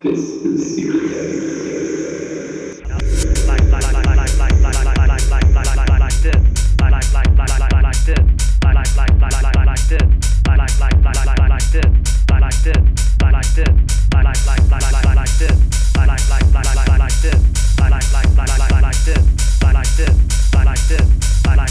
This is serious. Like, like, like, like, like, like, like, like, like, like, like, like this. Like, like, like, like, like, like this. Like, like, like, like, like, like this. Like, like, like, like, like, like this. Like, like this. Like, like this. Like, like, like, like, like, like this. Like, like, like, like, like, like this. Like, like, like, like, like, like this. Like, like this. Like, like this. Like, like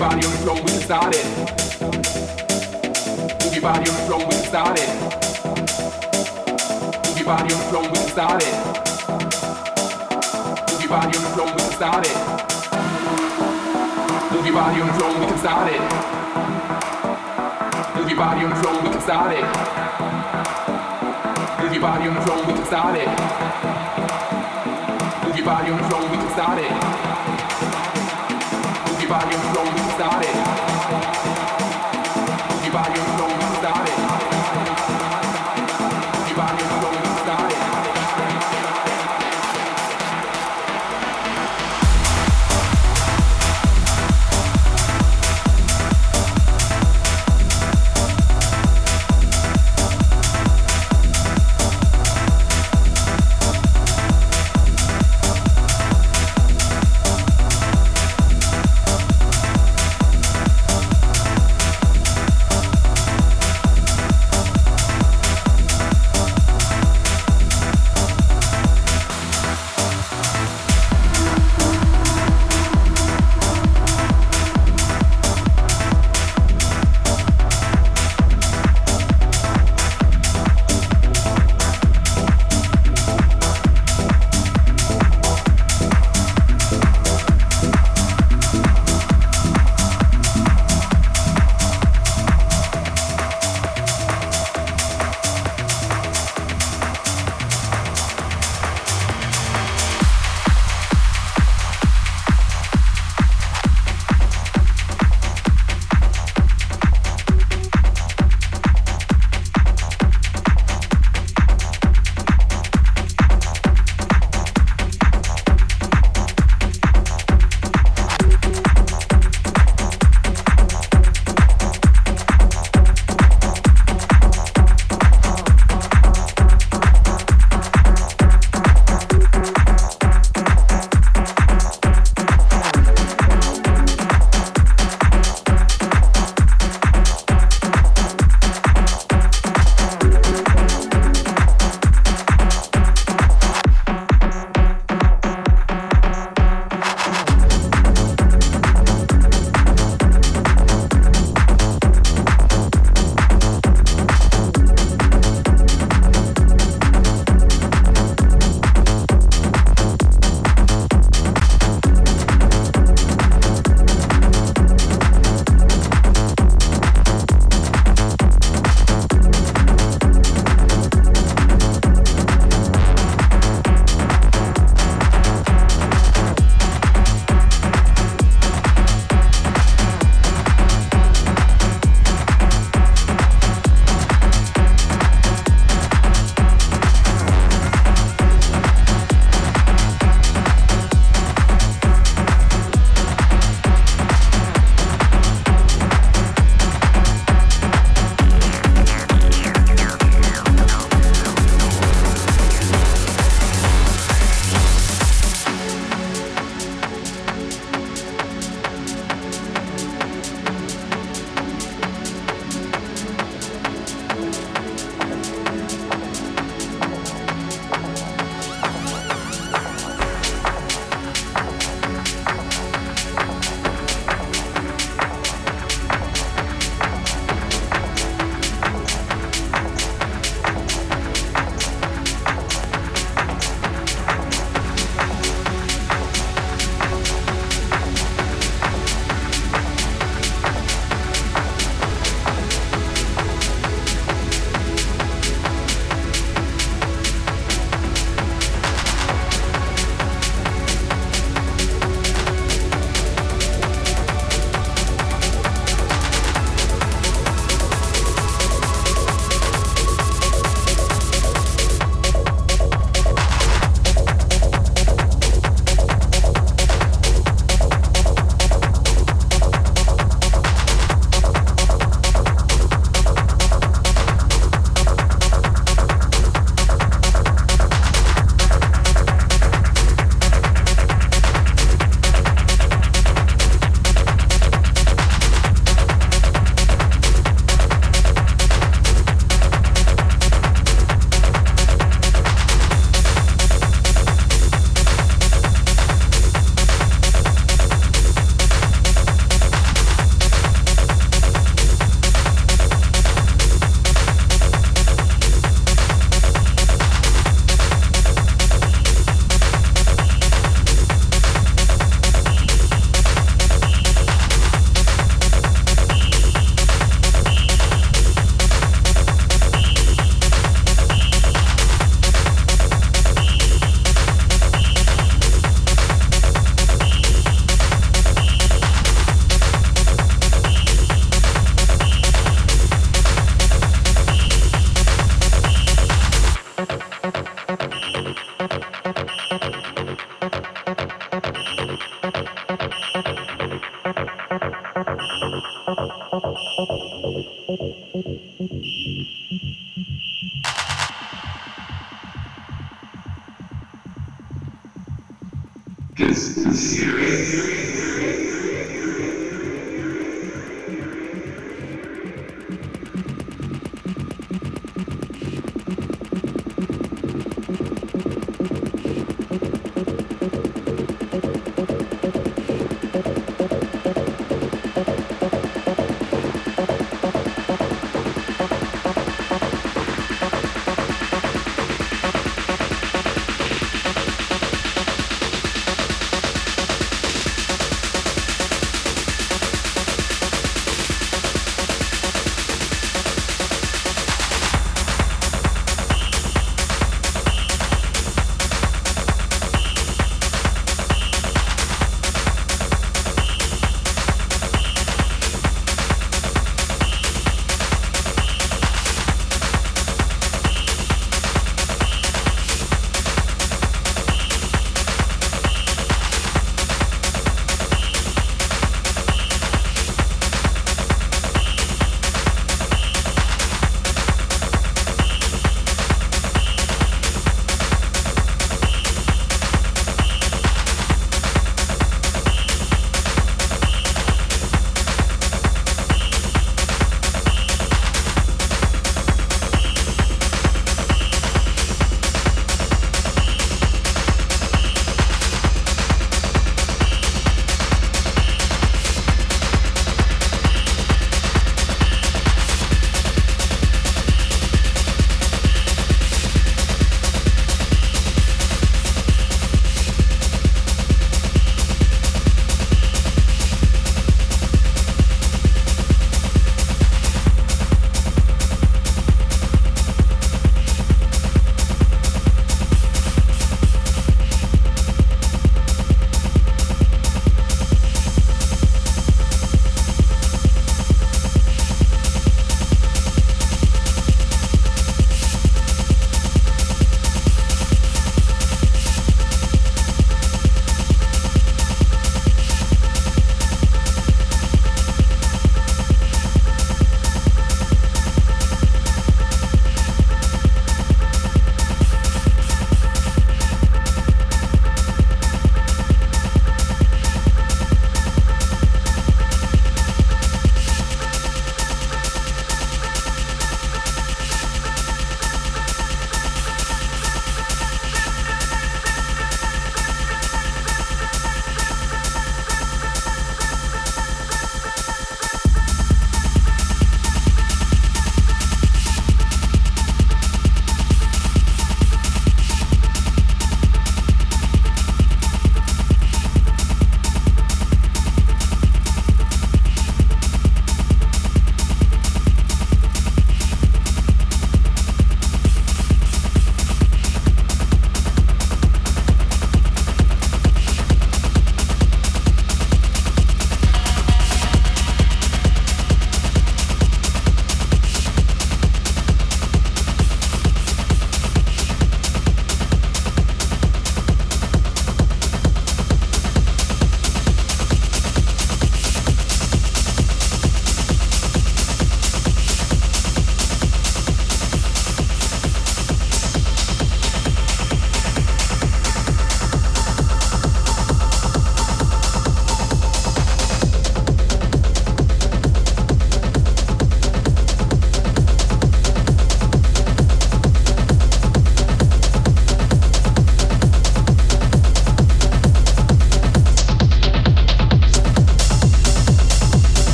body on the floor, we can start it. Move your body on the floor, we can start it. Move your body on the floor, we can start it. Move your body on the floor, we can start it. Move your body on the floor, we can start it. Move your body on the floor, we can start it. Move your body on the floor, we can start it. Move your body on the floor, we can start it body slowly started.